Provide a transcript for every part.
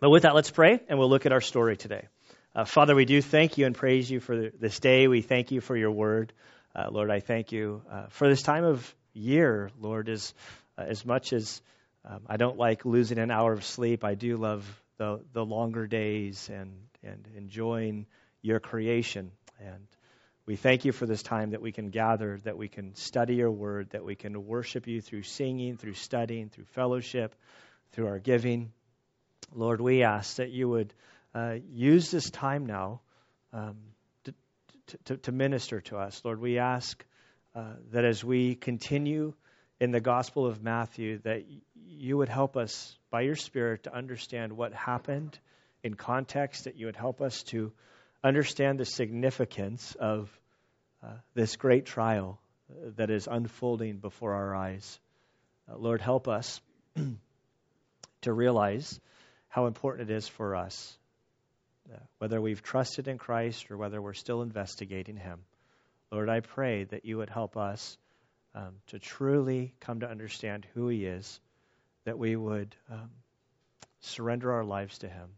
But with that, let's pray and we'll look at our story today. Uh, Father, we do thank you and praise you for this day. We thank you for your word. Uh, Lord, I thank you uh, for this time of year, Lord, as, uh, as much as um, I don't like losing an hour of sleep, I do love the, the longer days and, and enjoying your creation. And we thank you for this time that we can gather, that we can study your word, that we can worship you through singing, through studying, through fellowship, through our giving. Lord, we ask that you would uh, use this time now um, to, to, to, minister to us. Lord, we ask uh, that as we continue in the Gospel of Matthew, that you would help us by your Spirit to understand what happened in context, that you would help us to understand the significance of uh, this great trial that is unfolding before our eyes. Uh, Lord, help us to realize how important it is for us, whether we've trusted in Christ or whether we're still investigating Him. Lord, I pray that you would help us um, to truly come to understand who He is, that we would um, surrender our lives to Him.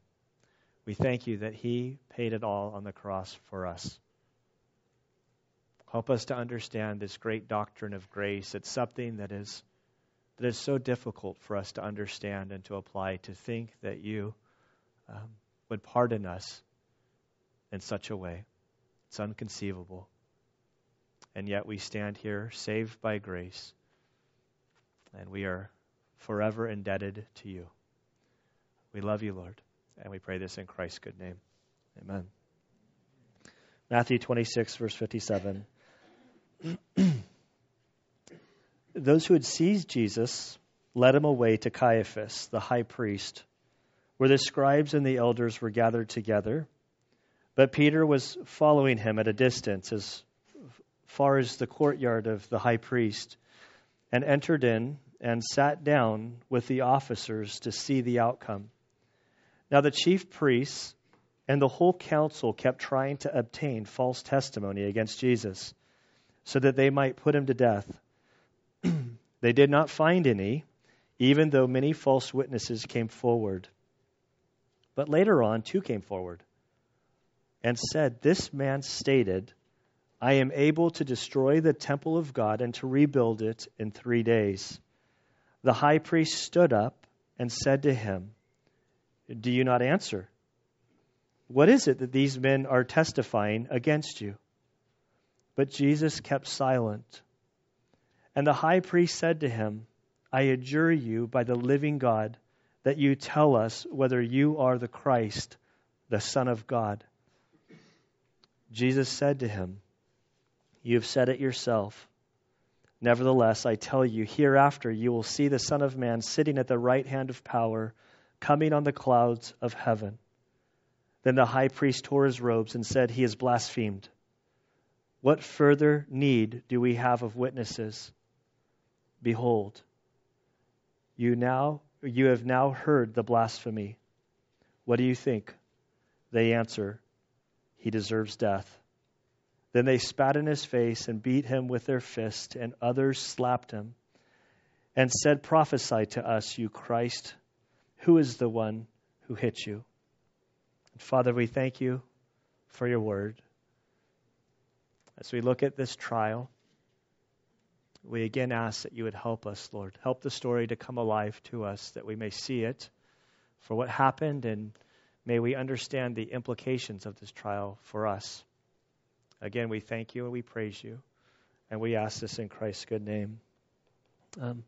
We thank you that He paid it all on the cross for us. Help us to understand this great doctrine of grace. It's something that is that is so difficult for us to understand and to apply. To think that you um, would pardon us in such a way, it's unconceivable. And yet we stand here saved by grace, and we are forever indebted to you. We love you, Lord, and we pray this in Christ's good name. Amen. Matthew 26, verse 57. Those who had seized Jesus led him away to Caiaphas, the high priest, where the scribes and the elders were gathered together. But Peter was following him at a distance, as far as the courtyard of the high priest, and entered in and sat down with the officers to see the outcome. Now the chief priests and the whole council kept trying to obtain false testimony against Jesus, so that they might put him to death. They did not find any, even though many false witnesses came forward. But later on, two came forward and said, This man stated, I am able to destroy the temple of God and to rebuild it in three days. The high priest stood up and said to him, Do you not answer? What is it that these men are testifying against you? But Jesus kept silent. And the high priest said to him, I adjure you by the living God that you tell us whether you are the Christ, the Son of God. Jesus said to him, you have said it yourself. Nevertheless, I tell you, hereafter you will see the Son of Man sitting at the right hand of power, coming on the clouds of heaven. Then the high priest tore his robes and said, He is blasphemed. What further need do we have of witnesses? Behold, you now you have now heard the blasphemy. What do you think? They answer, He deserves death. Then they spat in his face and beat him with their fist, and others slapped him and said, Prophesy to us, you Christ. Who is the one who hit you? Father, we thank you for your word. As we look at this trial, we again ask that you would help us, Lord. Help the story to come alive to us, that we may see it for what happened, and may we understand the implications of this trial for us. Again, we thank you and we praise you. And we ask this in Christ's good name. Um,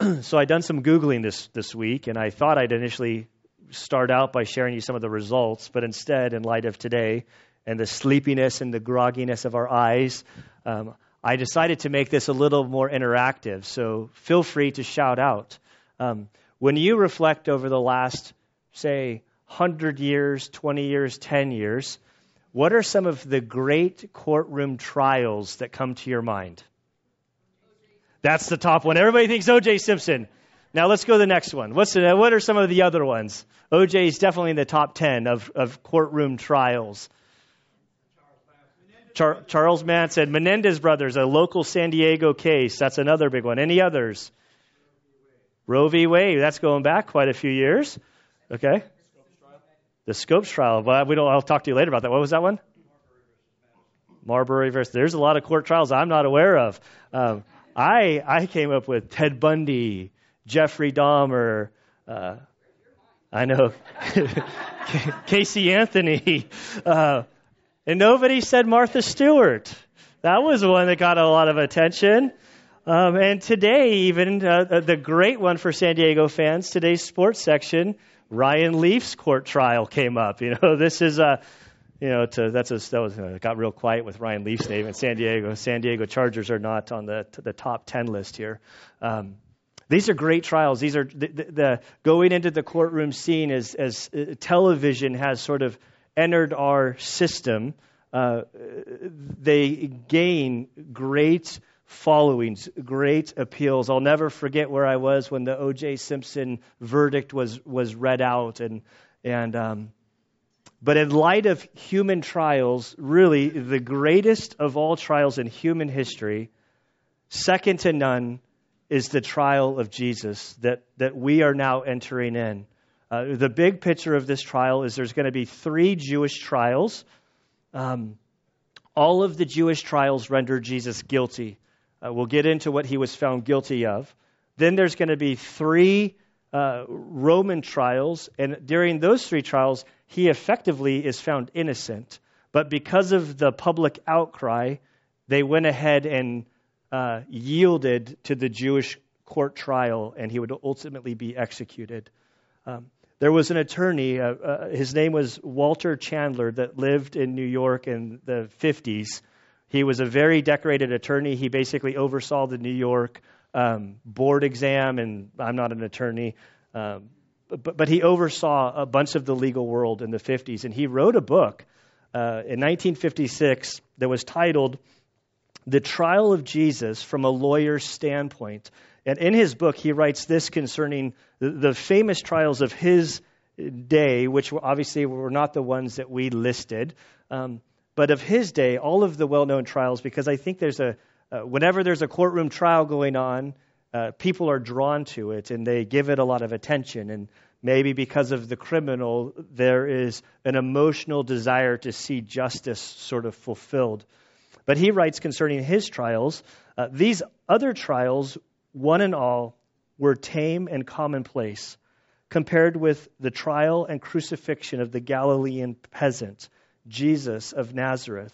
so I done some Googling this, this week, and I thought I'd initially start out by sharing you some of the results, but instead, in light of today and the sleepiness and the grogginess of our eyes, um, I decided to make this a little more interactive. So feel free to shout out. Um, when you reflect over the last, say, 100 years, 20 years, 10 years, what are some of the great courtroom trials that come to your mind? That's the top one. Everybody thinks O.J. Simpson. Now let's go to the next one. What's the, what are some of the other ones? O.J. is definitely in the top 10 of, of courtroom trials. Char- Charles said Menendez brothers, a local San Diego case. That's another big one. Any others? Roe v. Wade. That's going back quite a few years. Okay. The Scopes trial. Well, we don't. I'll talk to you later about that. What was that one? Marbury versus. There's a lot of court trials I'm not aware of. Um, I I came up with Ted Bundy, Jeffrey Dahmer. Uh, I know Casey Anthony, uh, and nobody said Martha Stewart. That was one that got a lot of attention. Um, and today, even uh, the great one for San Diego fans, today's sports section, Ryan Leaf's court trial came up. You know, this is a, you know, to, that's a, that was, uh, got real quiet with Ryan Leaf's name in San Diego. San Diego Chargers are not on the the top ten list here. Um, these are great trials. These are the, the, the going into the courtroom scene as as uh, television has sort of entered our system. Uh, they gain great followings, great appeals. I'll never forget where I was when the O.J. Simpson verdict was was read out, and and um, but in light of human trials, really the greatest of all trials in human history, second to none, is the trial of Jesus that that we are now entering in. Uh, the big picture of this trial is there's going to be three Jewish trials. Um, all of the Jewish trials render Jesus guilty. Uh, we'll get into what he was found guilty of. Then there's going to be three uh, Roman trials, and during those three trials, he effectively is found innocent. But because of the public outcry, they went ahead and uh, yielded to the Jewish court trial, and he would ultimately be executed. Um, there was an attorney, uh, uh, his name was Walter Chandler, that lived in New York in the 50s he was a very decorated attorney. He basically oversaw the New York um, board exam, and I'm not an attorney, um, but, but he oversaw a bunch of the legal world in the 50s. And he wrote a book uh, in 1956 that was titled The Trial of Jesus from a Lawyer's Standpoint. And in his book, he writes this concerning the, famous trials of his day, which obviously were not the ones that we listed. Um, but of his day, all of the well known trials, because I think there's a, uh, whenever there's a courtroom trial going on, uh, people are drawn to it and they give it a lot of attention. And maybe because of the criminal, there is an emotional desire to see justice sort of fulfilled. But he writes concerning his trials uh, these other trials, one and all, were tame and commonplace compared with the trial and crucifixion of the Galilean peasant Jesus of Nazareth.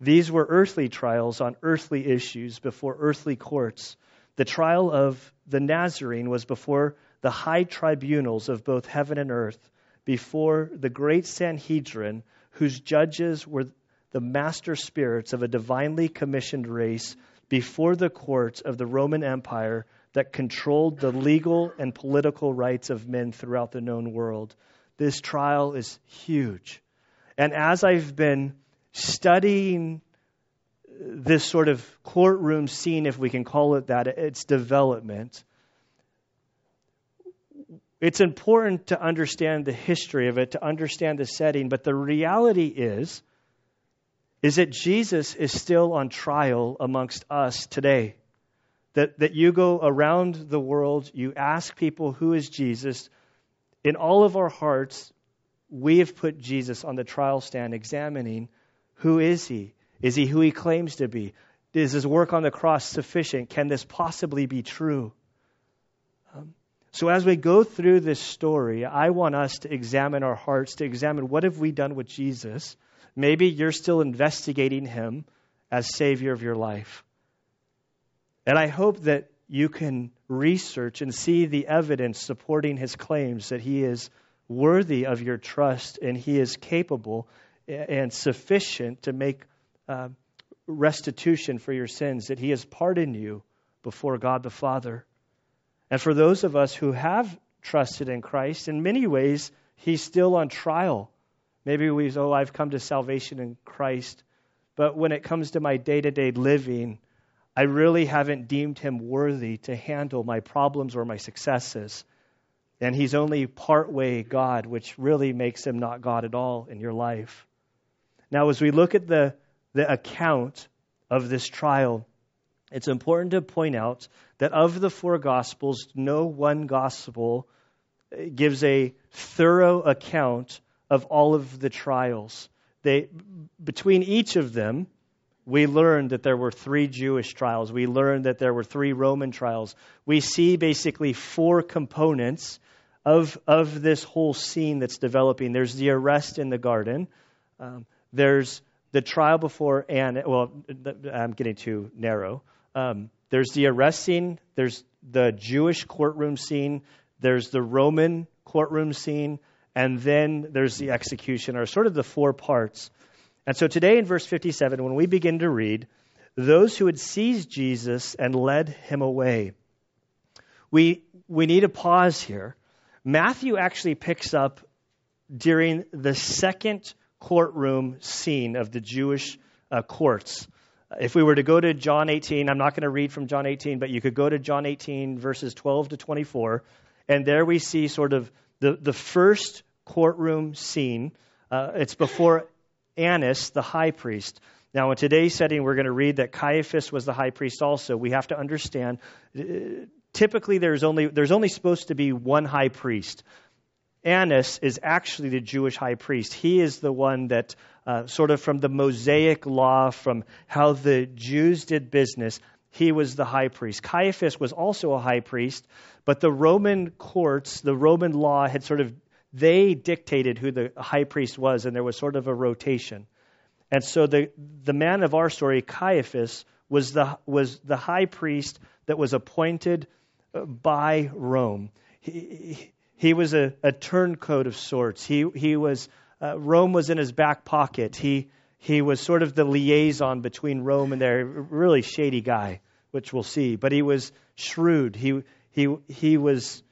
These were earthly trials on earthly issues before earthly courts. The trial of the Nazarene was before the high tribunals of both heaven and earth, before the great Sanhedrin, whose judges were the master spirits of a divinely commissioned race, before the courts of the Roman Empire that controlled the legal and political rights of men throughout the known world. This trial is huge. And as I've been studying this sort of courtroom scene, if we can call it that, its development, it's important to understand the history of it, to understand the setting, but the reality is is that Jesus is still on trial amongst us today. That, that you go around the world, you ask people, who is Jesus? In all of our hearts, we have put Jesus on the trial stand examining who is he? Is he who he claims to be? Is his work on the cross sufficient? Can this possibly be true? Um, so as we go through this story, I want us to examine our hearts, to examine what have we done with Jesus. Maybe you're still investigating him as Savior of your life. And I hope that you can research and see the evidence supporting his claims that he is worthy of your trust, and He is capable and sufficient to make uh, restitution for your sins, that He has pardoned you before God the Father. And for those of us who have trusted in Christ, in many ways, He's still on trial. Maybe we, oh, I've come to salvation in Christ. But when it comes to my day to day living, I really haven't deemed him worthy to handle my problems or my successes and he's only partway God, which really makes him not God at all in your life. Now, as we look at the, the account of this trial, it's important to point out that of the four Gospels, no one Gospel gives a thorough account of all of the trials. They, between each of them, we learned that there were three Jewish trials. We learned that there were three Roman trials. We see basically four components of, of this whole scene that's developing. There's the arrest in the garden. Um, there's the trial before Anne. Well, I'm getting too narrow. Um, there's the arrest scene. There's the Jewish courtroom scene. There's the Roman courtroom scene. And then there's the execution, or sort of the four parts. And so today in verse 57, when we begin to read, those who had seized Jesus and led him away. We, we need a pause here. Matthew actually picks up during the second courtroom scene of the Jewish uh, courts. If we were to go to John 18, I'm not going to read from John 18, but you could go to John 18, verses 12 to 24, and there we see sort of the, the first courtroom scene. Uh, it's before Annas, the high priest. Now, in today's setting, we're going to read that Caiaphas was the high priest also. We have to understand, uh, typically, there's only, there's only supposed to be one high priest. Annas is actually the Jewish high priest. He is the one that, uh, sort of from the Mosaic law, from how the Jews did business, he was the high priest. Caiaphas was also a high priest, but the Roman courts, the Roman law had sort of they dictated who the high priest was, and there was sort of a rotation. And so the, the man of our story, Caiaphas, was the, was the high priest that was appointed uh, by Rome. He, he was a, a turncoat of sorts. He, he was, uh, Rome was in his back pocket. He, he was sort of the liaison between Rome and their really shady guy, which we'll see. But he was shrewd. He, he, he was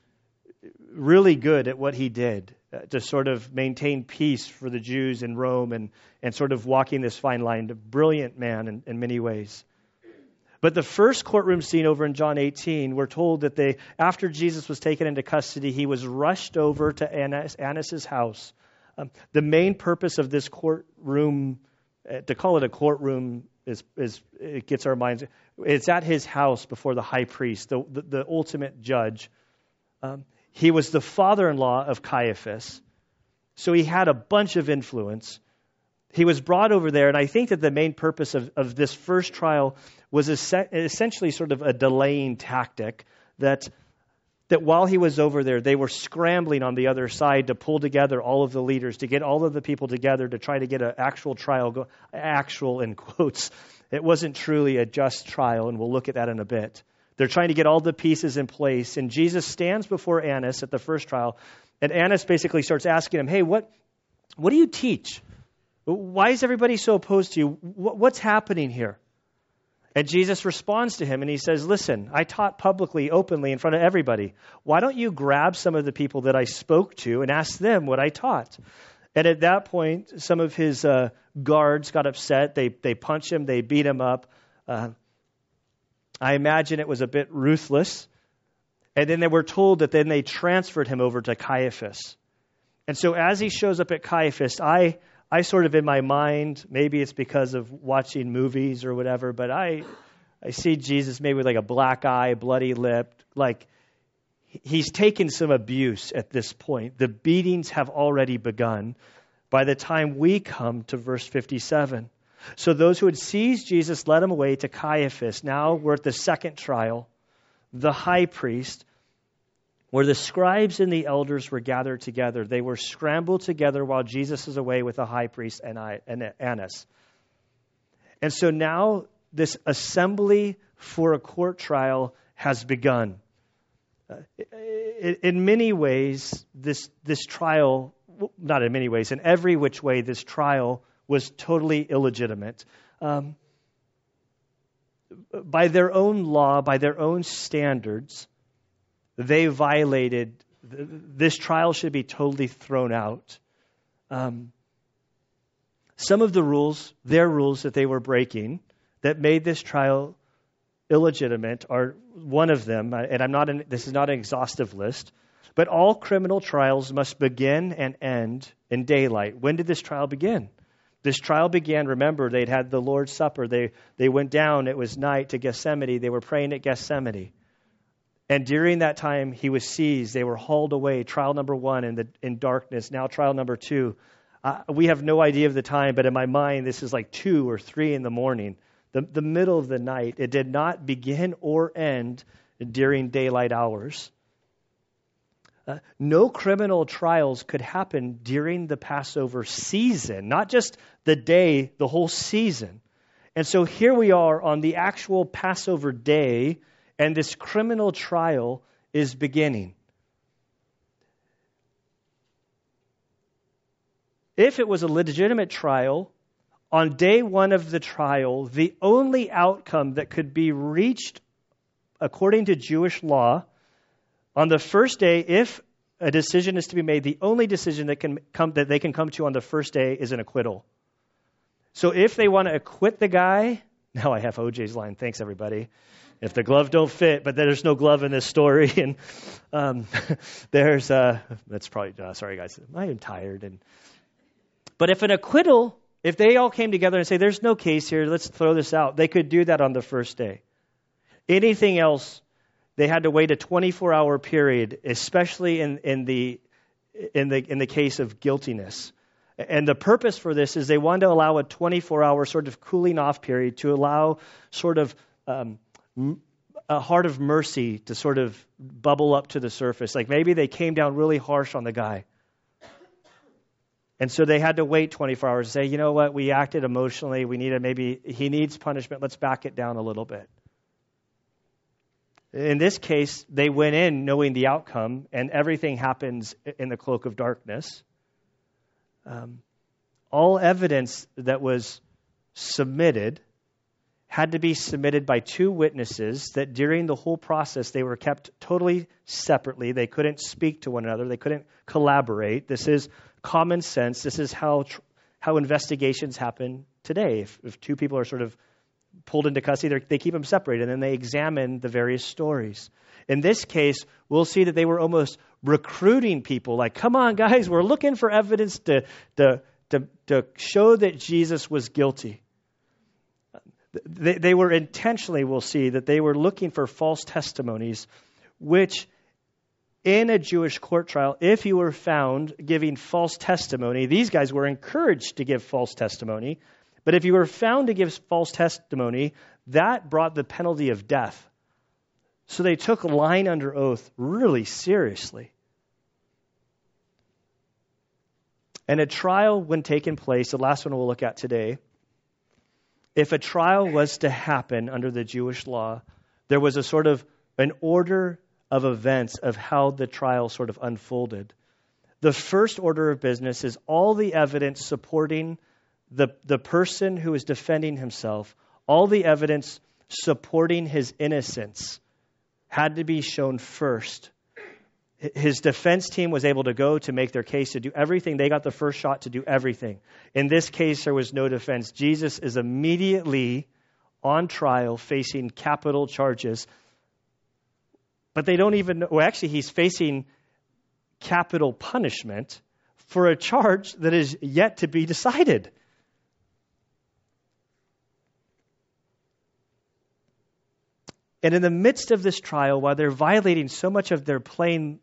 really good at what he did uh, to sort of maintain peace for the Jews in Rome and, and sort of walking this fine line. A brilliant man in, in many ways. But the first courtroom scene over in John 18, we're told that they, after Jesus was taken into custody, he was rushed over to Annas, Annas' house. Um, the main purpose of this courtroom, to call it a courtroom, is, is it gets our minds. It's at his house before the high priest, the, the, the ultimate judge. Um, he was the father in law of Caiaphas, so he had a bunch of influence. He was brought over there, and I think that the main purpose of, of this first trial was essentially sort of a delaying tactic that, that while he was over there, they were scrambling on the other side to pull together all of the leaders, to get all of the people together to try to get an actual trial, go, actual in quotes. It wasn't truly a just trial, and we'll look at that in a bit. They're trying to get all the pieces in place. And Jesus stands before Annas at the first trial. And Annas basically starts asking him, Hey, what, what do you teach? Why is everybody so opposed to you? What's happening here? And Jesus responds to him and he says, Listen, I taught publicly, openly, in front of everybody. Why don't you grab some of the people that I spoke to and ask them what I taught? And at that point, some of his uh, guards got upset. They, they punched him, they beat him up. Uh, I imagine it was a bit ruthless. And then they were told that then they transferred him over to Caiaphas. And so as he shows up at Caiaphas, I, I sort of in my mind, maybe it's because of watching movies or whatever, but I, I see Jesus maybe with like a black eye, bloody lip, like he's taken some abuse at this point. The beatings have already begun by the time we come to verse 57. So those who had seized Jesus led him away to Caiaphas. Now we're at the second trial, the high priest, where the scribes and the elders were gathered together. They were scrambled together while Jesus is away with the high priest and Annas. And so now this assembly for a court trial has begun. Uh, in many ways, this, this trial, not in many ways, in every which way, this trial was totally illegitimate. Um, by their own law, by their own standards, they violated. This trial should be totally thrown out. Um, some of the rules, their rules that they were breaking, that made this trial illegitimate, are one of them. And I'm not. An, this is not an exhaustive list, but all criminal trials must begin and end in daylight. When did this trial begin? This trial began, remember, they'd had the Lord's Supper. They, they went down, it was night, to Gethsemane. They were praying at Gethsemane. And during that time, he was seized. They were hauled away. Trial number one in, the, in darkness. Now, trial number two. Uh, we have no idea of the time, but in my mind, this is like two or three in the morning, the, the middle of the night. It did not begin or end during daylight hours. Uh, no criminal trials could happen during the Passover season, not just the day, the whole season. And so here we are on the actual Passover day and this criminal trial is beginning. If it was a legitimate trial, on day one of the trial, the only outcome that could be reached according to Jewish law on the first day, if a decision is to be made, the only decision that can come that they can come to on the first day is an acquittal. So if they want to acquit the guy, now I have OJ's line. Thanks everybody if the glove don't fit, but there's no glove in this story, and um, there's uh, that's probably uh, sorry guys, I am tired, and but if an acquittal, if they all came together and say there's no case here, let's throw this out, they could do that on the first day. Anything else, they had to wait a 24 hour period, especially in, in the in the in the case of guiltiness. And the purpose for this is they wanted to allow a 24 hour sort of cooling off period to allow sort of um, a heart of mercy to sort of bubble up to the surface. Like maybe they came down really harsh on the guy. And so they had to wait 24 hours to say, you know what, we acted emotionally. We need to maybe, he needs punishment. Let's back it down a little bit. In this case, they went in knowing the outcome, and everything happens in the cloak of darkness. Um, all evidence that was submitted had to be submitted by two witnesses that during the whole process they were kept totally separately. They couldn't speak to one another, they couldn't collaborate. This is common sense. This is how, how investigations happen today. If, if two people are sort of pulled into custody, they keep them separated and then they examine the various stories. In this case, we'll see that they were almost recruiting people like, come on, guys, we're looking for evidence to, to, to, to show that Jesus was guilty. They, they were intentionally, we'll see, that they were looking for false testimonies, which in a Jewish court trial, if you were found giving false testimony, these guys were encouraged to give false testimony. But if you were found to give false testimony, that brought the penalty of death. So they took lying under oath really seriously. And a trial, when taken place, the last one we'll look at today, if a trial was to happen under the Jewish law, there was a sort of an order of events of how the trial sort of unfolded. The first order of business is all the evidence supporting the, the person who is defending himself, all the evidence supporting his innocence had to be shown first his defense team was able to go to make their case to do everything. They got the first shot to do everything. In this case, there was no defense. Jesus is immediately on trial facing capital charges. But they don't even know, well, actually, he's facing capital punishment for a charge that is yet to be decided. And in the midst of this trial, while they're violating so much of their plain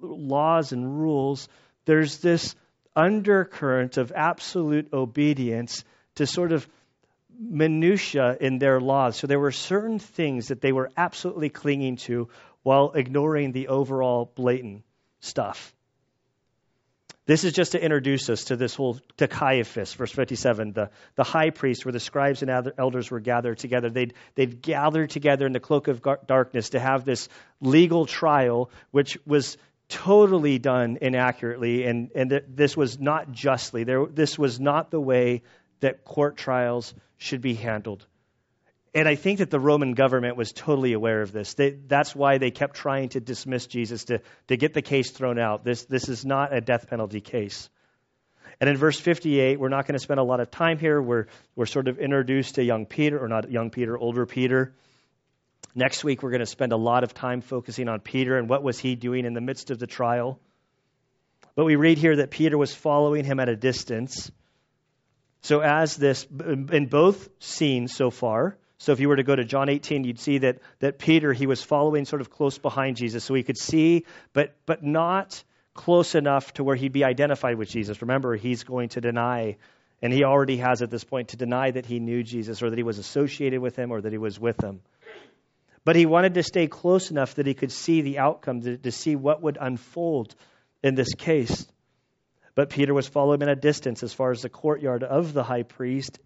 laws and rules, there's this undercurrent of absolute obedience to sort of minutia in their laws. So there were certain things that they were absolutely clinging to while ignoring the overall blatant stuff. This is just to introduce us to this whole to Caiaphas, verse 57, the, the high priest where the scribes and elders were gathered together. They'd, they'd gathered together in the cloak of darkness to have this legal trial, which was totally done inaccurately, and, and th- this was not justly. There, this was not the way that court trials should be handled. And I think that the Roman government was totally aware of this. They, that's why they kept trying to dismiss Jesus, to, to get the case thrown out. This, this is not a death penalty case. And in verse 58, we're not going to spend a lot of time here. We're, we're sort of introduced to young Peter, or not young Peter, older Peter. Next week, we're going to spend a lot of time focusing on Peter and what was he doing in the midst of the trial. But we read here that Peter was following him at a distance. So, as this, in both scenes so far, So if you were to go to John 18, you'd see that, that Peter, he was following sort of close behind Jesus so he could see, but, but not close enough to where he'd be identified with Jesus. Remember, he's going to deny, and he already has at this point, to deny that he knew Jesus or that he was associated with him or that he was with him. But he wanted to stay close enough that he could see the outcome, to, to see what would unfold in this case. But Peter was following at a distance as far as the courtyard of the high priest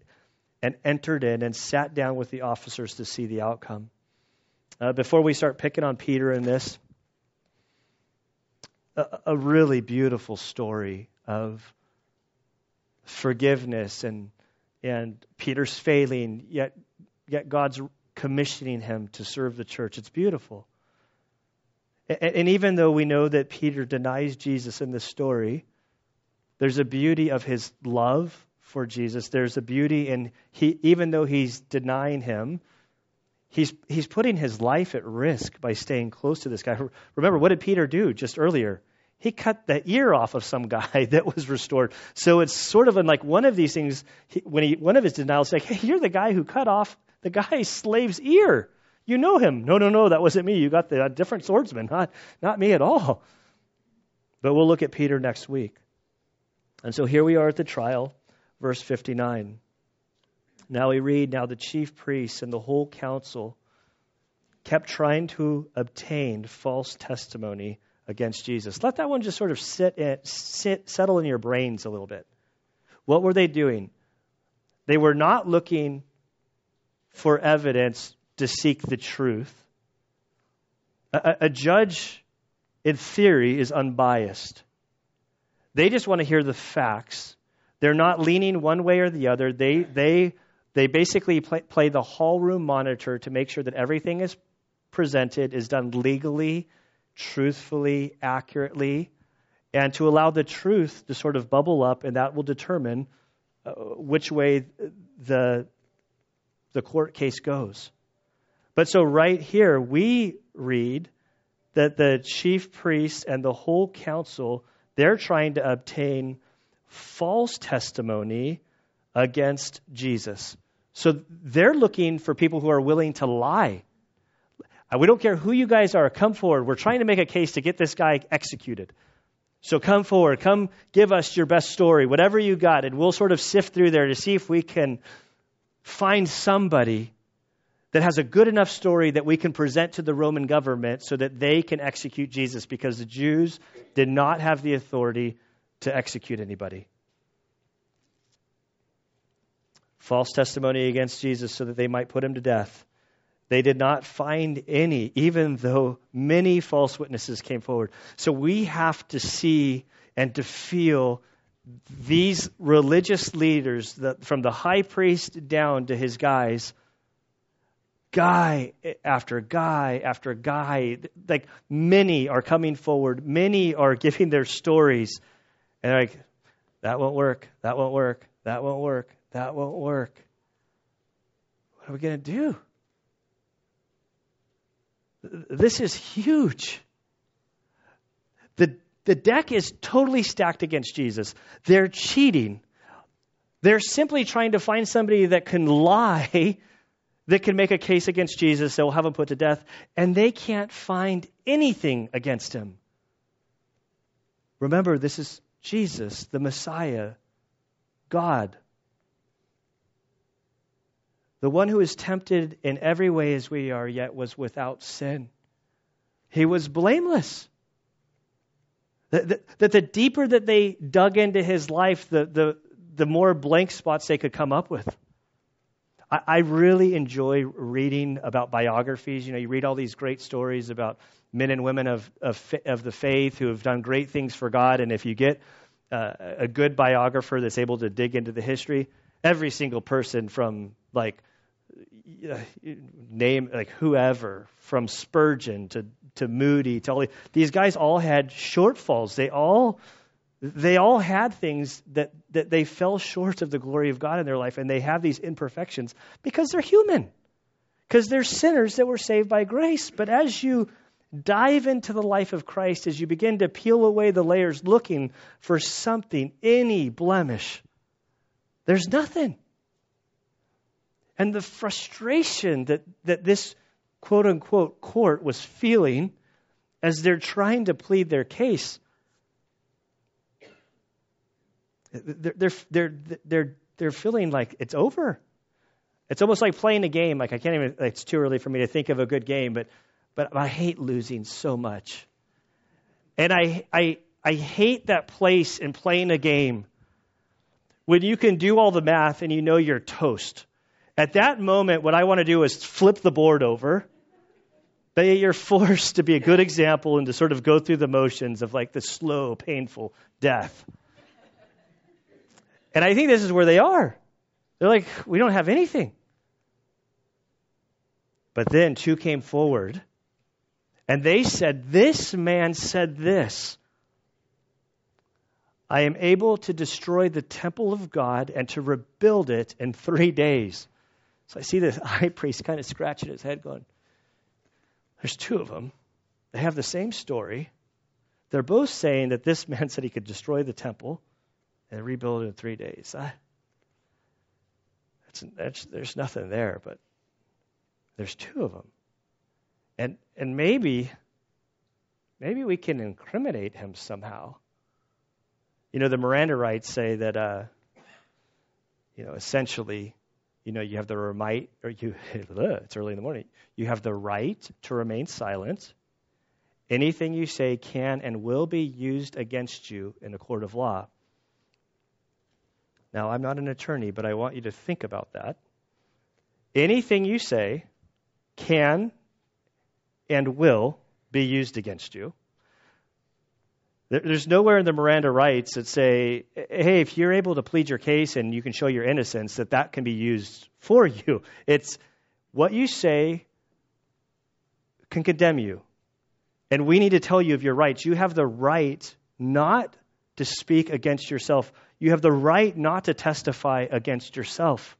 and entered in and sat down with the officers to see the outcome. Uh, before we start picking on Peter in this, a, a really beautiful story of forgiveness and and Peter's failing, yet yet God's commissioning him to serve the church. It's beautiful. And, and even though we know that Peter denies Jesus in this story, there's a beauty of his love for Jesus. There's a beauty in he even though he's denying him, he's he's putting his life at risk by staying close to this guy. Remember what did Peter do just earlier? He cut the ear off of some guy that was restored. So it's sort of like one of these things he, when he one of his denials like, "Hey, you're the guy who cut off the guy's slave's ear. You know him." No, no, no, that wasn't me. You got the different swordsman, not not me at all. But we'll look at Peter next week. And so here we are at the trial verse 59. Now we read, Now the chief priests and the whole council kept trying to obtain false testimony against Jesus. Let that one just sort of sit, in, sit settle in your brains a little bit. What were they doing? They were not looking for evidence to seek the truth. A, a judge, in theory, is unbiased. They just want to hear the facts they're not leaning one way or the other. They, they, they basically play, play the hall room monitor to make sure that everything is presented is done legally, truthfully, accurately, and to allow the truth to sort of bubble up, and that will determine uh, which way the, the court case goes. But so, right here, we read that the chief priests and the whole council, they're trying to obtain false testimony against Jesus. So they're looking for people who are willing to lie. Uh, we don't care who you guys are, come forward. We're trying to make a case to get this guy executed. So come forward, come give us your best story, whatever you got, and we'll sort of sift through there to see if we can find somebody that has a good enough story that we can present to the Roman government so that they can execute Jesus because the Jews did not have the authority to execute anybody. False testimony against Jesus so that they might put him to death. They did not find any, even though many false witnesses came forward. So we have to see and to feel these religious leaders, the, from the high priest down to his guys, guy after guy after guy, like many are coming forward, many are giving their stories and like, that won't work, that won't work, that won't work, that won't work. What are we going to do? This is huge. The, the deck is totally stacked against Jesus. They're cheating. They're simply trying to find somebody that can lie, that can make a case against Jesus, that will have him put to death, and they can't find anything against him. Remember, this is Jesus, the Messiah, God. The one who is tempted in every way as we are, yet was without sin. He was blameless. That, that, the deeper that they dug into his life, the, the, the more blank spots they could come up with. I, I really enjoy reading about biographies. You know, you read all these great stories about men and women of, of, of the faith who have done great things for God. And if you get uh, a good biographer that's able to dig into the history, every single person from like uh, name like whoever from Spurgeon to to Moody to all these guys all had shortfalls. They all they all had things that, that they fell short of the glory of God in their life, and they have these imperfections because they're human, because they're sinners that were saved by grace. But as you dive into the life of Christ as you begin to peel away the layers looking for something, any blemish. There's nothing. and the frustration that, that this quote unquote court was feeling as they're trying to plead their case. They're, they're, they're, they're, feeling like it's over. It's almost like playing a game. Like I can't even. It's too early for me to think of a good game, but but I hate losing so much, and I I I hate that place in playing a game when you can do all the math and you know you're toast. At that moment, what I want to do is flip the board over. But you're forced to be a good example and to sort of go through the motions of like the slow, painful death. And I think this is where they are. They're like, we don't have anything. But then two came forward and they said, This man said this I am able to destroy the temple of God and to rebuild it in three days. So I see this high priest kind of scratching his head, going, There's two of them. They have the same story. They're both saying that this man said he could destroy the temple and rebuild it in three days. I, that's, that's, there's nothing there, but there's two of them. And, and maybe, maybe we can incriminate him somehow. You know, the Miranda rights say that, uh, you know, essentially, you know, you have the right, or you, it's early in the morning, you have the right to remain silent. Anything you say can and will be used against you in a court of law. Now, I'm not an attorney, but I want you to think about that. Anything you say can and will be used against you. There's nowhere in the Miranda rights that say, hey, if you're able to plead your case and you can show your innocence, that that can be used for you. It's what you say can condemn you. And we need to tell you of your rights. You have the right not to speak against yourself you have the right not to testify against yourself.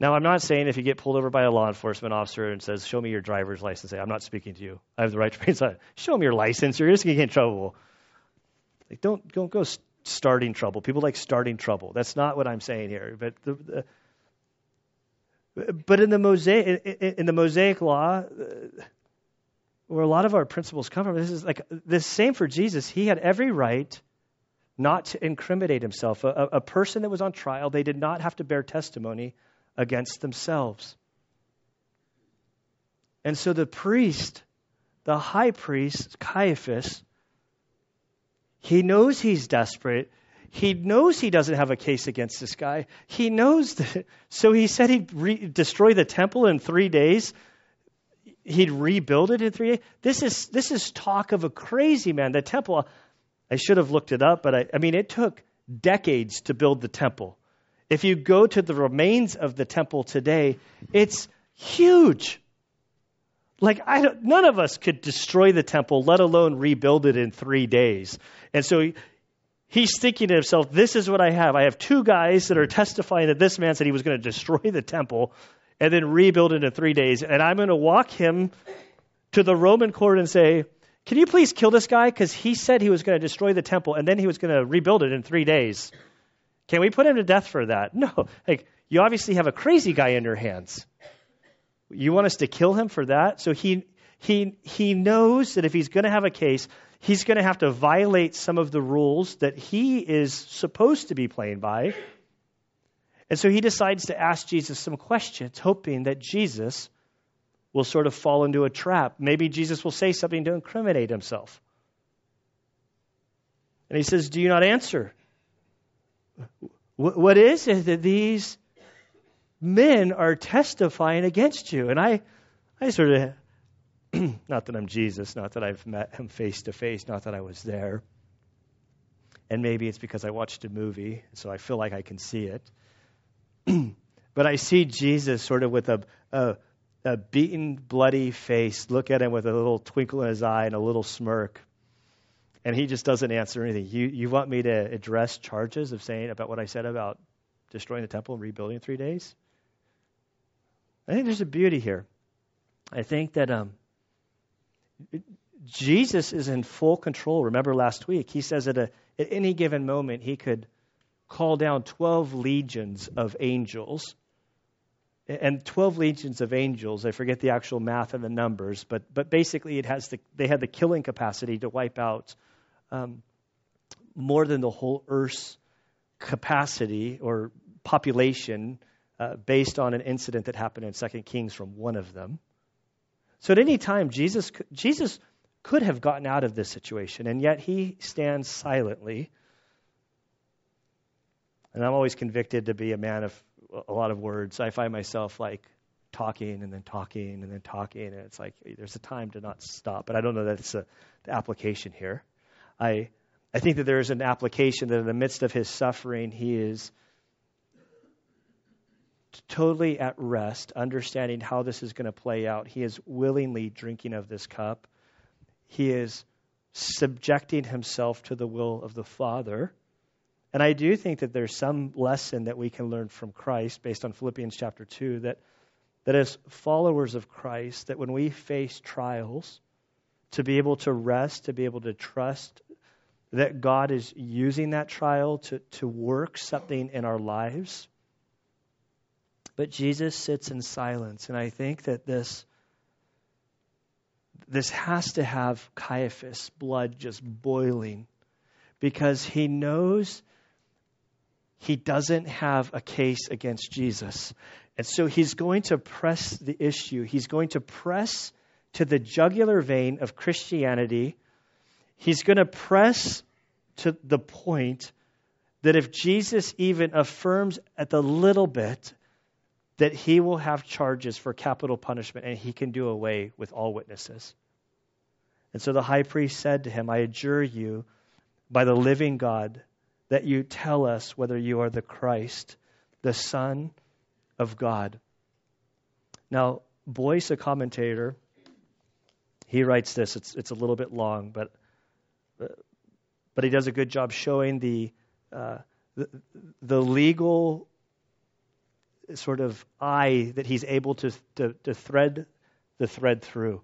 Now, I'm not saying if you get pulled over by a law enforcement officer and says, Show me your driver's license, say, I'm not speaking to you. I have the right to remain silent. Show me your license, you're just going to get in trouble. Like, don't, don't go starting trouble. People like starting trouble. That's not what I'm saying here. But the, the but in the Mosaic in the Mosaic law, uh, where a lot of our principles come from, this is like the same for Jesus. He had every right not to incriminate himself. A, a person that was on trial, they did not have to bear testimony against themselves. And so the priest, the high priest, Caiaphas, he knows he's desperate. He knows he doesn't have a case against this guy. He knows that. So he said he'd re- destroy the temple in three days. He'd rebuild it in three days. This is, this is talk of a crazy man. The temple, I should have looked it up, but I, I mean, it took decades to build the temple. If you go to the remains of the temple today, it's huge. Like, I don't, none of us could destroy the temple, let alone rebuild it in three days. And so he, he's thinking to himself, this is what I have. I have two guys that are testifying that this man said he was going to destroy the temple and then rebuild it in three days. And I'm going to walk him to the Roman court and say, can you please kill this guy? Because he said he was going to destroy the temple and then he was going to rebuild it in three days. Can we put him to death for that? No. Like, you obviously have a crazy guy in your hands. You want us to kill him for that? So he, he, he knows that if he's going to have a case, he's going to have to violate some of the rules that he is supposed to be playing by. And so he decides to ask Jesus some questions, hoping that Jesus will sort of fall into a trap. Maybe Jesus will say something to incriminate himself. And he says, Do you not answer? What is it that these men are testifying against you? And I, I sort of, not that I'm Jesus, not that I've met him face to face, not that I was there. And maybe it's because I watched a movie, so I feel like I can see it. but I see Jesus sort of with a, a a beaten, bloody face, look at him with a little twinkle in his eye and a little smirk. And he just doesn't answer anything. You, you want me to address charges of saying about what I said about destroying the temple and rebuilding in three days? I think there's a beauty here. I think that um, Jesus is in full control. Remember last week, he says that a, at any given moment he could call down 12 legions of angels and 12 legions of angels. I forget the actual math and the numbers, but, but basically it has the, they had the killing capacity to wipe out um, more than the whole Earth's capacity or population uh, based on an incident that happened in Second Kings from one of them. So at any time, Jesus, Jesus could have gotten out of this situation, and yet he stands silently. And I'm always convicted to be a man of a lot of words. I find myself like talking and then talking and then talking, and it's like there's a time to not stop. But I don't know that it's a, the application here. I I think that there is an application that in the midst of his suffering, he is totally at rest, understanding how this is going to play out. He is willingly drinking of this cup. He is subjecting himself to the will of the Father. And I do think that there's some lesson that we can learn from Christ based on Philippians chapter 2 that, that as followers of Christ, that when we face trials, to be able to rest, to be able to trust that God is using that trial to, to work something in our lives. But Jesus sits in silence, and I think that this this has to have Caiaphas' blood just boiling because he knows he doesn't have a case against Jesus. And so he's going to press the issue. He's going to press to the jugular vein of Christianity he's going to press to the point that if Jesus even affirms at the little bit that he will have charges for capital punishment and he can do away with all witnesses. And so the high priest said to him, I adjure you by the living God that you tell us whether you are the Christ, the Son of God. Now, Boice, a commentator, he writes this. It's, it's a little bit long, but but he does a good job showing the, uh, the, the legal sort of eye that he's able to, to, to thread the thread through.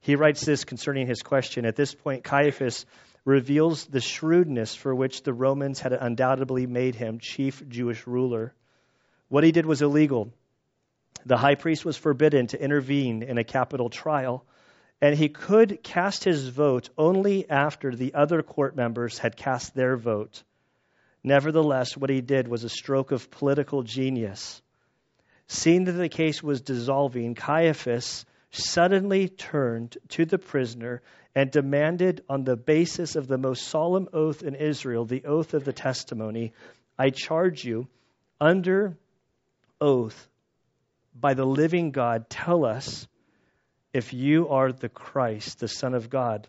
He writes this concerning his question. At this point, Caiaphas reveals the shrewdness for which the Romans had undoubtedly made him chief Jewish ruler. What he did was illegal. The high priest was forbidden to intervene in a capital trial and he could cast his vote only after the other court members had cast their vote. Nevertheless, what he did was a stroke of political genius. Seeing that the case was dissolving, Caiaphas suddenly turned to the prisoner and demanded, on the basis of the most solemn oath in Israel, the oath of the testimony, I charge you under oath by the living God, tell us if you are the Christ, the Son of God.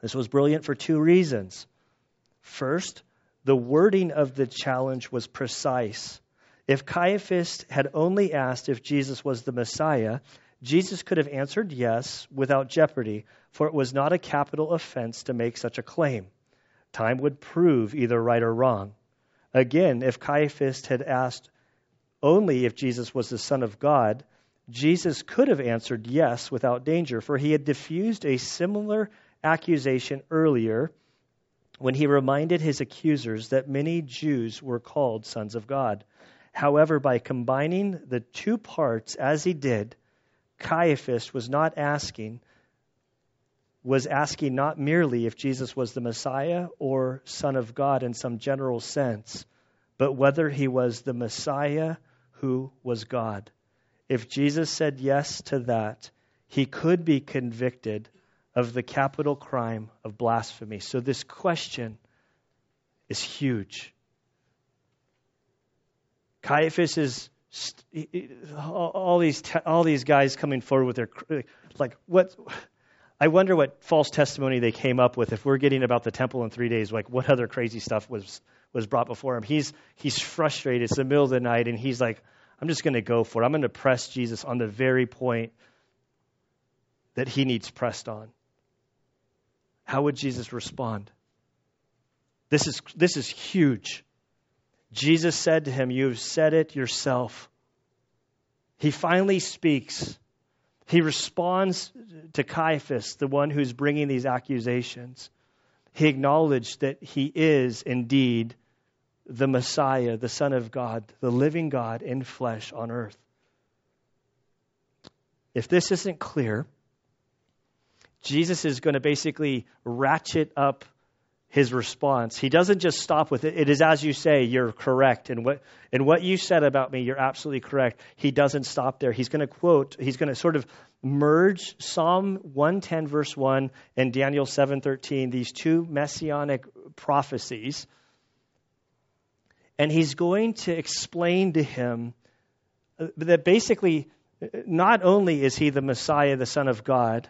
This was brilliant for two reasons. First, the wording of the challenge was precise. If Caiaphas had only asked if Jesus was the Messiah, Jesus could have answered yes without jeopardy, for it was not a capital offense to make such a claim. Time would prove either right or wrong. Again, if Caiaphas had asked only if Jesus was the Son of God, Jesus could have answered yes without danger, for he had diffused a similar accusation earlier when he reminded his accusers that many Jews were called sons of God. However, by combining the two parts as he did, Caiaphas was not asking was asking not merely if Jesus was the Messiah or Son of God in some general sense, but whether he was the Messiah who was God. If Jesus said yes to that, he could be convicted of the capital crime of blasphemy. So this question is huge. Caiaphas is all these all these guys coming forward with their like what I wonder what false testimony they came up with if we're getting about the temple in 3 days like what other crazy stuff was was brought before him. He's he's frustrated. It's the middle of the night and he's like I'm just going to go for it. I'm going to press Jesus on the very point that he needs pressed on. How would Jesus respond? This is, this is huge. Jesus said to him, You have said it yourself. He finally speaks. He responds to Caiaphas, the one who's bringing these accusations. He acknowledged that he is indeed the Messiah, the Son of God, the living God in flesh on earth. if this isn't clear, Jesus is going to basically ratchet up his response. He doesn't just stop with it. It is as you say, you're correct. And what, and what you said about me, you're absolutely correct. He doesn't stop there. He's going to quote, he's going to sort of merge Psalm 110, verse 1, and Daniel 7.13, these two messianic prophecies. And he's going to explain to him uh, that basically, not only is he the Messiah, the Son of God,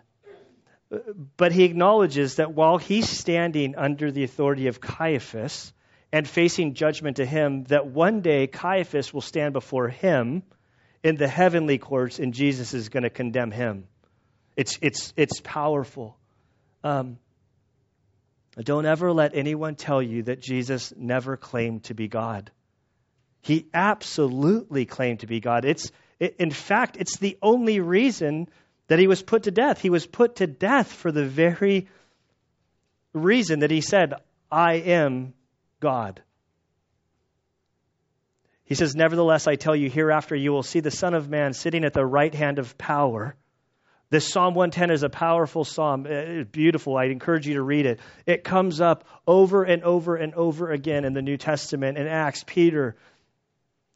but he acknowledges that while he's standing under the authority of Caiaphas and facing judgment to him, that one day Caiaphas will stand before him in the heavenly courts and Jesus is going to condemn him. It's, it's, it's powerful. Um, don't ever let anyone tell you that Jesus never claimed to be God. He absolutely claimed to be God. It's, it, in fact, it's the only reason that he was put to death. He was put to death for the very reason that he said, I am God. He says, Nevertheless, I tell you, hereafter you will see the Son of Man sitting at the right hand of power. This Psalm 110 is a powerful psalm. It's beautiful. I'd encourage you to read it. It comes up over and over and over again in the New Testament. In Acts, Peter,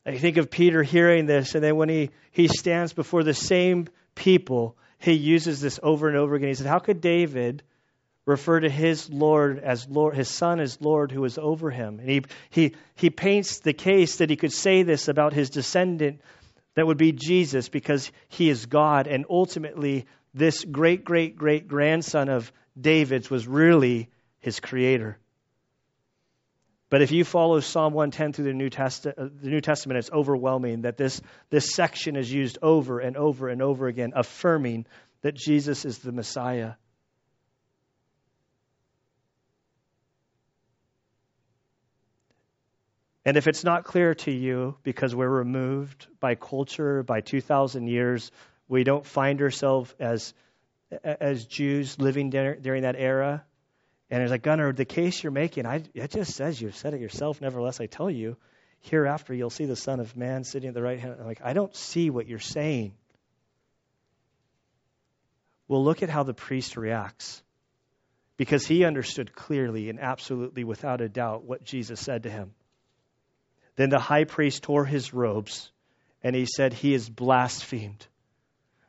I think of Peter hearing this, and then when he, he stands before the same people, he uses this over and over again. He said, How could David refer to his Lord as Lord, his son as Lord who is over him? And he, he, he paints the case that he could say this about his descendant that would be Jesus because he is God. And ultimately, this great, great, great grandson of David's was really his creator. But if you follow Psalm 110 through the New, Test- uh, the New Testament, it's overwhelming that this, this section is used over and over and over again, affirming that Jesus is the Messiah. And if it's not clear to you because we're removed by culture, by 2,000 years, we don't find ourselves as, as Jews living during that era, and it's like, Gunnar, the case you're making, I, it just says you've said it yourself. Nevertheless, I tell you, hereafter you'll see the Son of Man sitting at the right hand. I'm like, I don't see what you're saying. Well, look at how the priest reacts. Because he understood clearly and absolutely without a doubt what Jesus said to him. Then the high priest tore his robes and he said, He is blasphemed.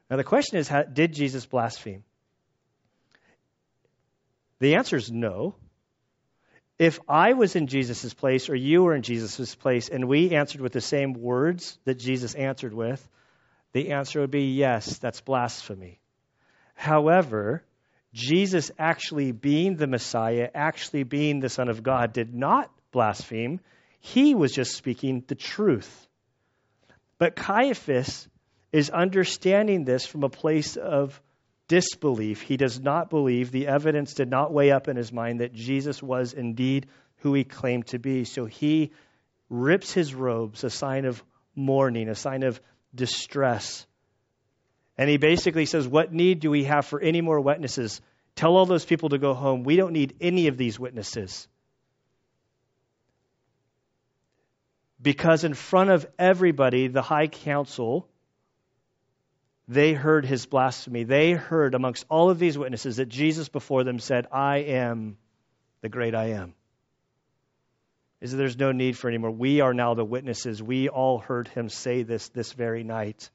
Now, the question is, did Jesus blaspheme? The answer is no. If I was in Jesus' place or you were in Jesus' place and we answered with the same words that Jesus answered with, the answer would be yes, that's blasphemy. However, Jesus actually being the Messiah, actually being the Son of God, did not blaspheme. He was just speaking the truth. But Caiaphas is understanding this from a place of disbelief. He does not believe. The evidence did not weigh up in his mind that Jesus was indeed who he claimed to be. So he rips his robes, a sign of mourning, a sign of distress. And he basically says, What need do we have for any more witnesses? Tell all those people to go home. We don't need any of these witnesses. Because in front of everybody, the high council they heard his blasphemy. They heard amongst all of these witnesses that Jesus before them said, I am the great I am. Is that there's no need for anymore. We are now the witnesses. We all heard him say this this very night.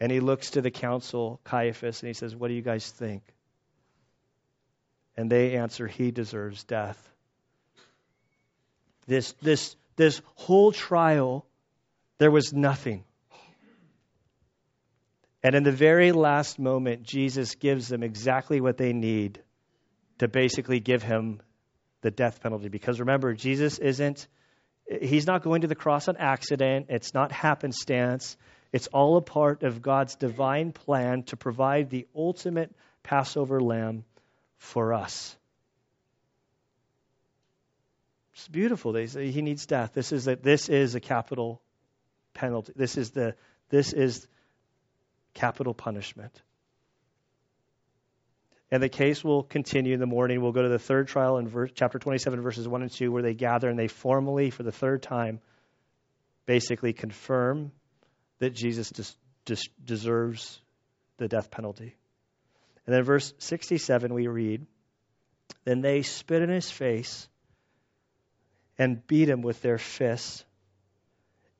And he looks to the council, Caiaphas, and he says, What do you guys think? And they answer, He deserves death. This, this, this whole trial, there was nothing. And in the very last moment, Jesus gives them exactly what they need to basically give him the death penalty. Because remember, Jesus isn't, he's not going to the cross on accident, it's not happenstance. It's all a part of God's divine plan to provide the ultimate Passover lamb for us. It's beautiful. They say he needs death. This is a, this is a capital penalty. This is the this is capital punishment. And the case will continue in the morning. We'll go to the third trial in verse, chapter 27, verses 1 and 2, where they gather and they formally, for the third time, basically confirm that Jesus des- deserves the death penalty. And then verse 67 we read, Then they spit in his face and beat him with their fists,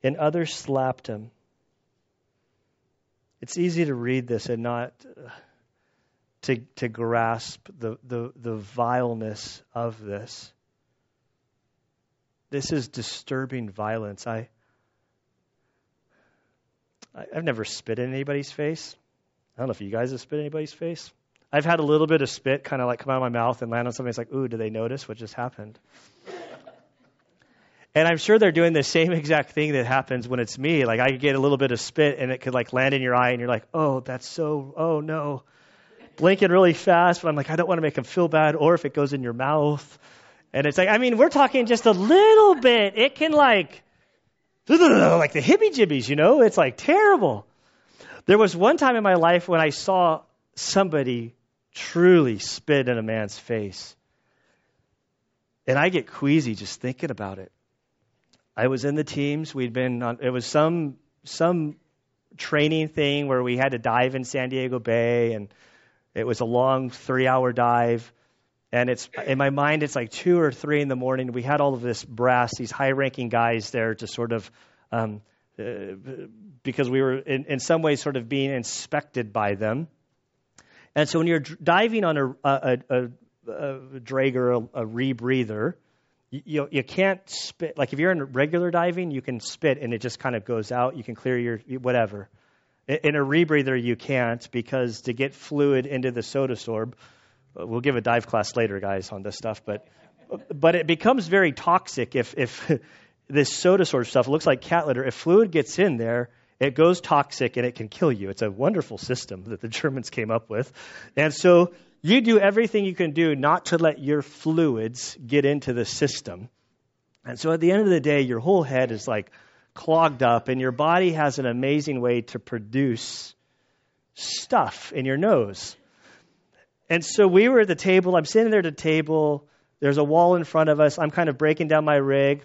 and others slapped him. It's easy to read this and not uh, to, to grasp the, the, the vileness of this. This is disturbing violence. I, I, have never spit in anybody's face. I don't know if you guys have spit in anybody's face. I've had a little bit of spit kind of like come out of my mouth and land on somebody's like, ooh, do they notice what just happened? And I'm sure they're doing the same exact thing that happens when it's me. Like I get a little bit of spit and it could like land in your eye and you're like, oh, that's so, oh no. Blinking really fast, but I'm like, I don't want to make them feel bad. Or if it goes in your mouth. And it's like, I mean, we're talking just a little bit. It can like, like the hibby jibbies, you know? It's like terrible. There was one time in my life when I saw somebody truly spit in a man's face. And I get queasy just thinking about it. I was in the teams. We'd been on, it was some, some training thing where we had to dive in San Diego Bay and it was a long three hour dive. And it's, in my mind, it's like two or three in the morning. We had all of this brass, these high ranking guys there to sort of, um, uh, because we were in, in some ways sort of being inspected by them. And so when you're diving on a, a, a, a Draeger, a, a rebreather, you, you you can't spit. Like if you're in regular diving, you can spit and it just kind of goes out. You can clear your whatever. In a rebreather, you can't because to get fluid into the Sodasorb, uh, we'll give a dive class later, guys, on this stuff. But but it becomes very toxic if if this Sodasorb stuff looks like cat litter. If fluid gets in there, it goes toxic and it can kill you. It's a wonderful system that the Germans came up with, and so you do everything you can do not to let your fluids get into the system. And so at the end of the day, your whole head is like clogged up, and your body has an amazing way to produce stuff in your nose. And so we were at the table. I'm sitting there at the table. There's a wall in front of us. I'm kind of breaking down my rig.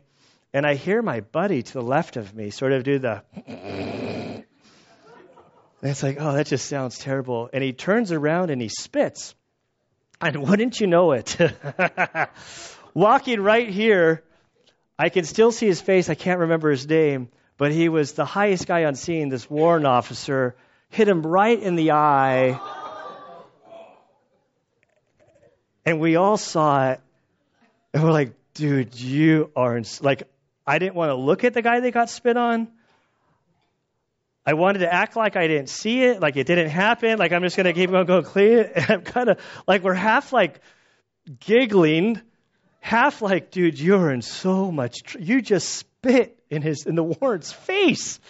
And I hear my buddy to the left of me sort of do the. And it's like, oh, that just sounds terrible. And he turns around and he spits. And wouldn't you know it? Walking right here, I can still see his face. I can't remember his name, but he was the highest guy on scene, this warrant officer, hit him right in the eye. And we all saw it. And we're like, dude, you are, like, I didn't want to look at the guy that got spit on. I wanted to act like I didn't see it, like it didn't happen, like I'm just going to keep going, going clean it. And I'm kind of like, we're half like giggling, half like, dude, you're in so much, tr- you just spit in his, in the warrant's face.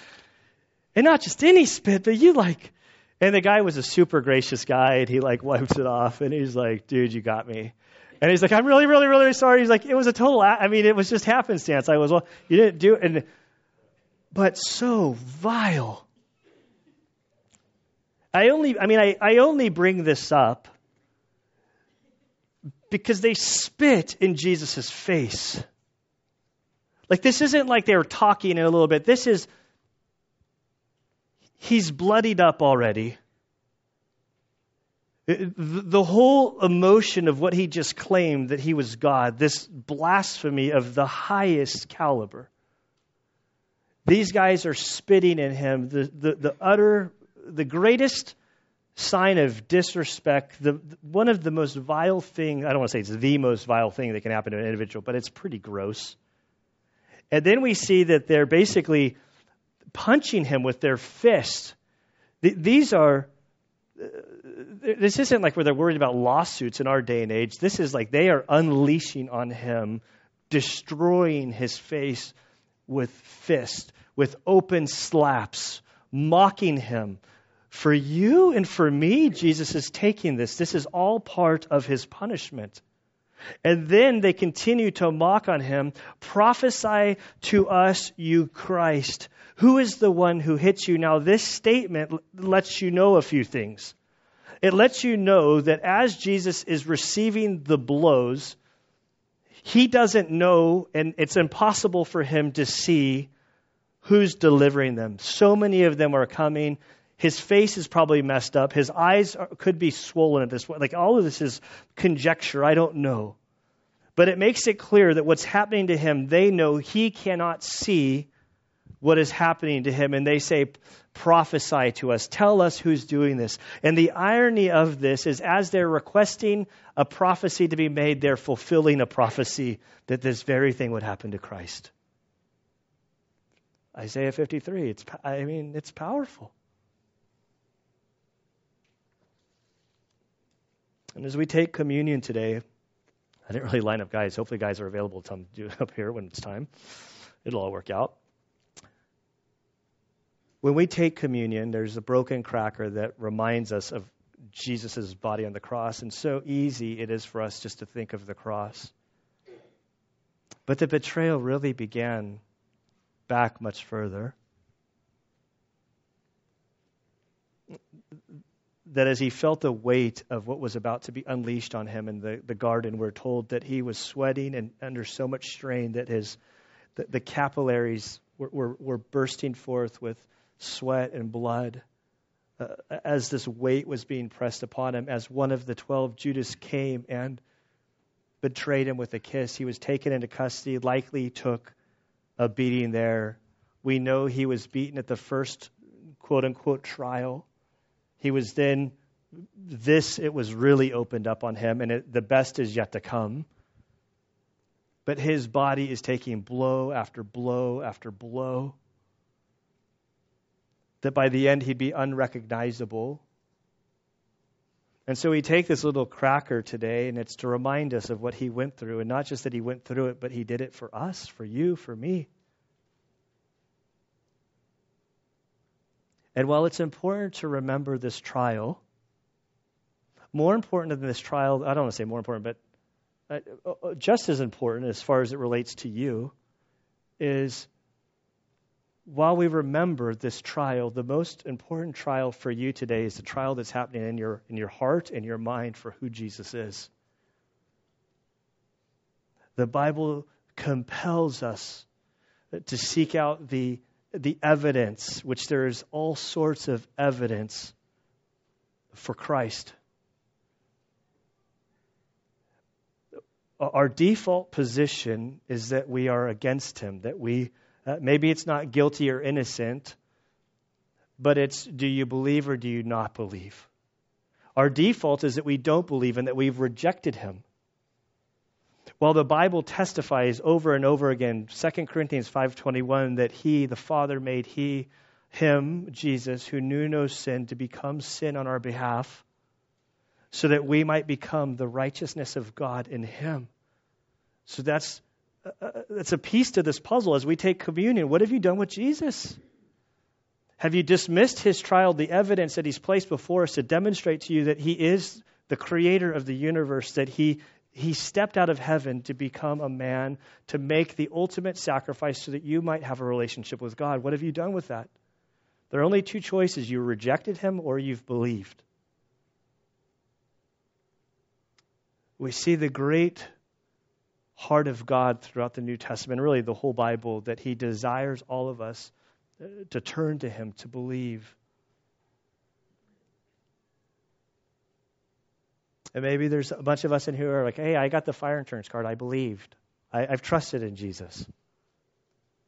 And not just any spit, but you like, and the guy was a super gracious guy and he like wipes it off and he's like, dude, you got me. And he's like, I'm really, really, really sorry. He's like, it was a total, I mean, it was just happenstance. I was, well, you didn't do it. And, but so vile. I only, I mean, I, I only bring this up because they spit in Jesus' face. Like, this isn't like they were talking in a little bit. This is, he's bloodied up already. The whole emotion of what he just claimed that he was God, this blasphemy of the highest caliber. These guys are spitting in him, the, the, the utter the greatest sign of disrespect, the, one of the most vile thing, I don't want to say it's the most vile thing that can happen to an individual, but it's pretty gross. And then we see that they're basically punching him with their fists. These are, uh, this isn't like where they're worried about lawsuits in our day and age. This is like they are unleashing on him, destroying his face with fists, with open slaps, mocking him, for you and for me, Jesus is taking this. This is all part of his punishment. And then they continue to mock on him. Prophesy to us, you Christ. Who is the one who hits you? Now, this statement lets you know a few things. It lets you know that as Jesus is receiving the blows, he doesn't know, and it's impossible for him to see who's delivering them. So many of them are coming His face is probably messed up. His eyes are, could be swollen at this point. Like all of this is conjecture. I don't know. But it makes it clear that what's happening to him, they know he cannot see what is happening to him. And they say, prophesy to us. Tell us who's doing this. And the irony of this is as they're requesting a prophecy to be made, they're fulfilling a prophecy that this very thing would happen to Christ. Isaiah 53, it's, I mean, it's powerful. And as we take communion today, I didn't really line up guys. Hopefully, guys are available to do it up here when it's time. It'll all work out. When we take communion, there's a broken cracker that reminds us of Jesus' body on the cross, and so easy it is for us just to think of the cross. But the betrayal really began back much further. that as he felt the weight of what was about to be unleashed on him in the, the garden, we're told that he was sweating and under so much strain that his the, the capillaries were, were, were, bursting forth with sweat and blood. Uh, as this weight was being pressed upon him, as one of the twelve, Judas came and betrayed him with a kiss. He was taken into custody, likely took a beating there. We know he was beaten at the first quote unquote trial. He was then, this, it was really opened up on him, and it, the best is yet to come. But his body is taking blow after blow after blow. That by the end he'd be unrecognizable. And so we take this little cracker today, and it's to remind us of what he went through. And not just that he went through it, but he did it for us, for you, for me. And while it's important to remember this trial, more important than this trial, I don't want to say more important, but uh, uh, just as important as far as it relates to you, is while we remember this trial, the most important trial for you today is the trial that's happening in your, in your heart and your mind for who Jesus is. The Bible compels us to seek out the the evidence, which there is all sorts of evidence for Christ. Our default position is that we are against him, that we, uh, maybe it's not guilty or innocent, but it's do you believe or do you not believe? Our default is that we don't believe and that we've rejected him. While the Bible testifies over and over again, 2 Corinthians 5:21 that he, the Father made he him, Jesus, who knew no sin to become sin on our behalf so that we might become the righteousness of God in him. So that's uh a piece to this puzzle as we take communion. What have you done with Jesus? Have you dismissed his trial, the evidence that he's placed before us to demonstrate to you that he is the creator of the universe, that he he stepped out of heaven to become a man, to make the ultimate sacrifice so that you might have a relationship with God. What have you done with that? There are only two choices you rejected him or you've believed. We see the great heart of God throughout the New Testament, really the whole Bible, that he desires all of us uh, to turn to him, to believe. And maybe there's a bunch of us in here who are like, hey, I got the fire insurance card. I believed. I, I've trusted in Jesus.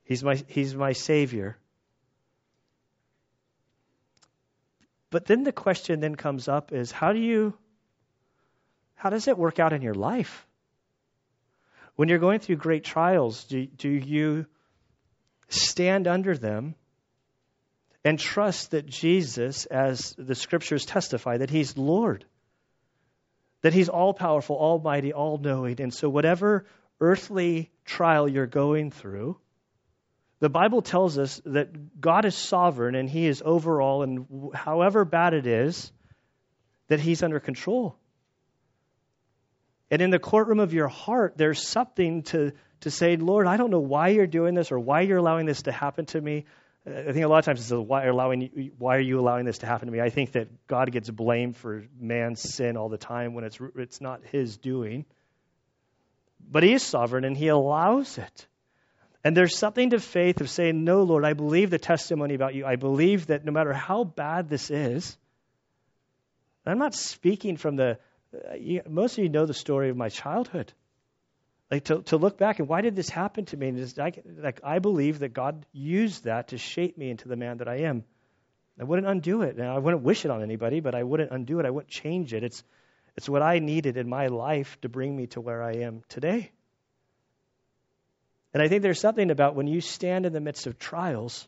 He's my, he's my Savior. But then the question then comes up is how do you how does it work out in your life? When you're going through great trials, do, do you stand under them and trust that Jesus, as the scriptures testify, that He's Lord? that He's all powerful, almighty, all knowing. And so, whatever earthly trial you're going through, the Bible tells us that God is sovereign and He is overall, and however bad it is, that He's under control. And in the courtroom of your heart, there's something to, to say, Lord, I don't know why you're doing this or why you're allowing this to happen to me. I think a lot of times it's why are, allowing, why are you allowing this to happen to me? I think that God gets blamed for man's sin all the time when it's, it's not his doing. But he is sovereign and he allows it. And there's something to faith of saying, No, Lord, I believe the testimony about you. I believe that no matter how bad this is, I'm not speaking from the, uh, Uh, you, most of you know the story of my childhood. Like to, to look back and why did this happen to me? And just, I, like I believe that God used that to shape me into the man that I am. I wouldn't undo it. Now, I wouldn't wish it on anybody, but I wouldn't undo it. I wouldn't change it. It's, it's what I needed in my life to bring me to where I am today. And I think there's something about when you stand in the midst of trials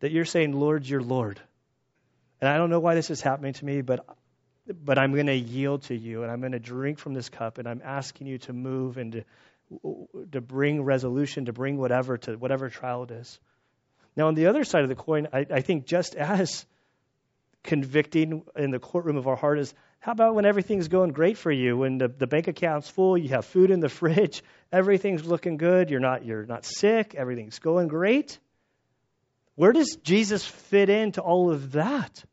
that you're saying, Lord, you're Lord. And I don't know why this is happening to me, but but I'm going to yield to you and I'm going to drink from this cup and I'm asking you to move and to, to bring resolution, to bring whatever to whatever trial it is. Now, on the other side of the coin, I, I think just as convicting in the courtroom of our heart is how about when everything's going great for you, when the, the bank account's full, you have food in the fridge, everything's looking good, you're not, you're not sick, everything's going great? Where does Jesus fit into all of that?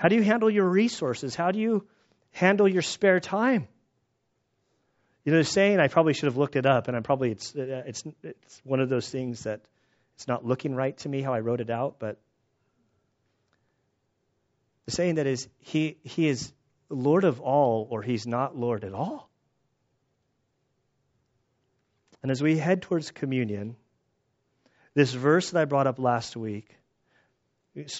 How do you handle your resources? How do you handle your spare time? You know, the saying I probably should have looked it up, and I'm probably it's it's it's one of those things that it's not looking right to me how I wrote it out, but the saying that is he he is Lord of all, or he's not Lord at all. And as we head towards communion, this verse that I brought up last week,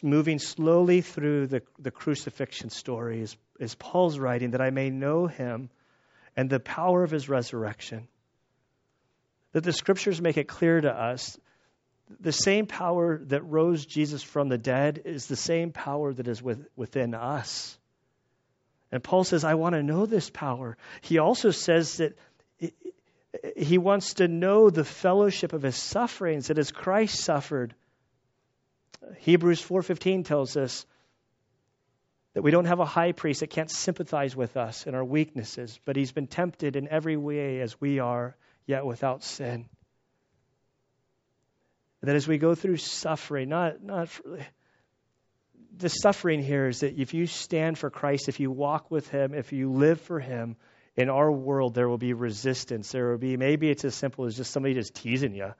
moving slowly through the, the crucifixion story, is, is Paul's writing that I may know him and the power of his resurrection. That the scriptures make it clear to us the same power that rose Jesus from the dead is the same power that is with, within us. And Paul says, I want to know this power. He also says that he wants to know the fellowship of his sufferings, that as Christ suffered, Hebrews 4:15 tells us that we don't have a high priest that can't sympathize with us in our weaknesses, but he's been tempted in every way as we are, yet without sin. That as we go through suffering, not, not the suffering here is that if you stand for Christ, if you walk with him, if you live for him, in our world there will be resistance. There will be, maybe it's as simple as just somebody just teasing you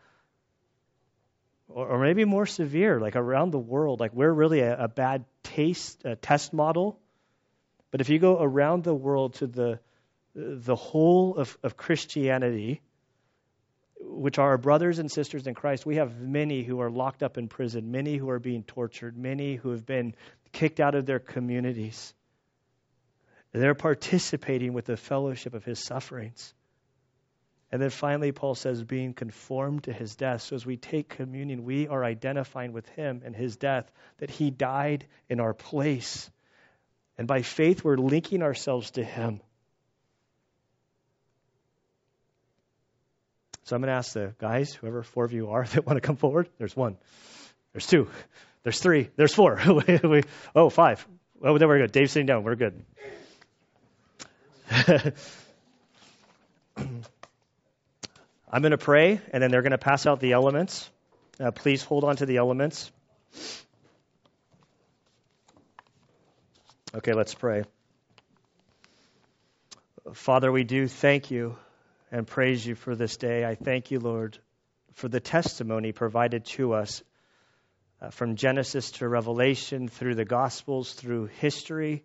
or, or maybe more severe, like around the world. Like we're really a, a bad taste a test model. But if you go around the world to the the whole of, of Christianity, which are our brothers and sisters in Christ, we have many who are locked up in prison, many who are being tortured, many who have been kicked out of their communities. They're participating with the fellowship of his sufferings. And then finally, Paul says, being conformed to his death. So as we take communion, we are identifying with him and his death, that he died in our place. And by faith, we're linking ourselves to him. So I'm going to ask the guys, whoever four of you are that want to come forward. There's one. There's two. There's three. There's four. oh, five. Oh, there we go. Dave's sitting down. We're good. I'm going to pray, and then they're going to pass out the elements. Uh, please hold on to the elements. Okay, let's pray. Father, we do thank you and praise you for this day. I thank you, Lord, for the testimony provided to us uh, from Genesis to Revelation, through the Gospels, through history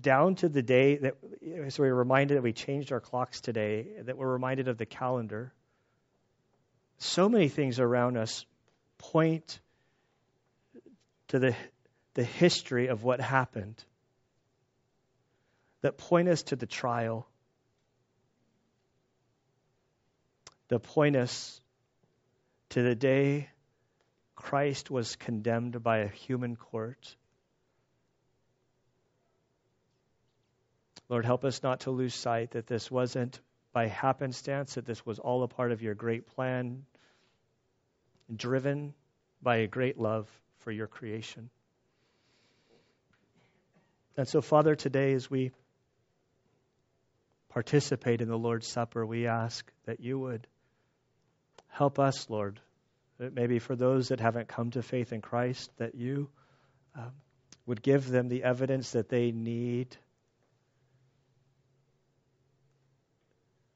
down to the day that so we're reminded that we changed our clocks today, that we're reminded of the calendar. So many things around us point to the, the history of what happened, that point us to the trial, that point us to the day Christ was condemned by a human court Lord, help us not to lose sight that this wasn't by happenstance, that this was all a part of your great plan, driven by a great love for your creation. And so, Father, today as we participate in the Lord's Supper, we ask that you would help us, Lord. Maybe for those that haven't come to faith in Christ, that you um, would give them the evidence that they need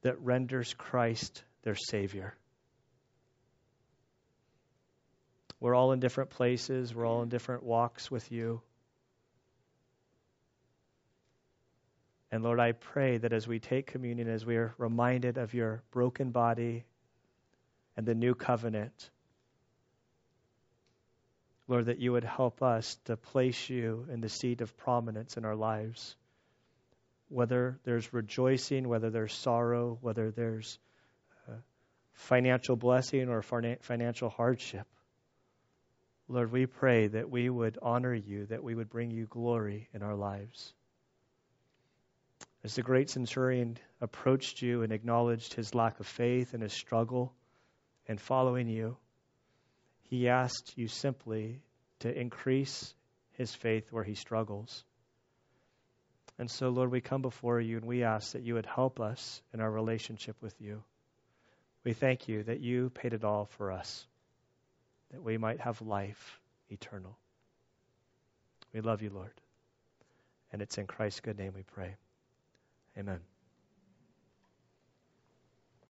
that renders Christ their Savior. We're all in different places, we're all in different walks with you. And Lord, I pray that as we take communion, as we are reminded of your broken body and the new covenant, Lord, that you would help us to place you in the seat of prominence in our lives. Whether there's rejoicing, whether there's sorrow, whether there's uh, financial blessing or financial hardship. Lord, we pray that we would honor you, that we would bring you glory in our lives. As the great centurion approached you and acknowledged his lack of faith and his struggle in following you, he asked you simply to increase his faith where he struggles. And so, Lord, we come before you and we ask that you would help us in our relationship with you. We thank you that you paid it all for us that we might have life eternal. We love you, Lord. And it's in Christ's good name we pray. Amen.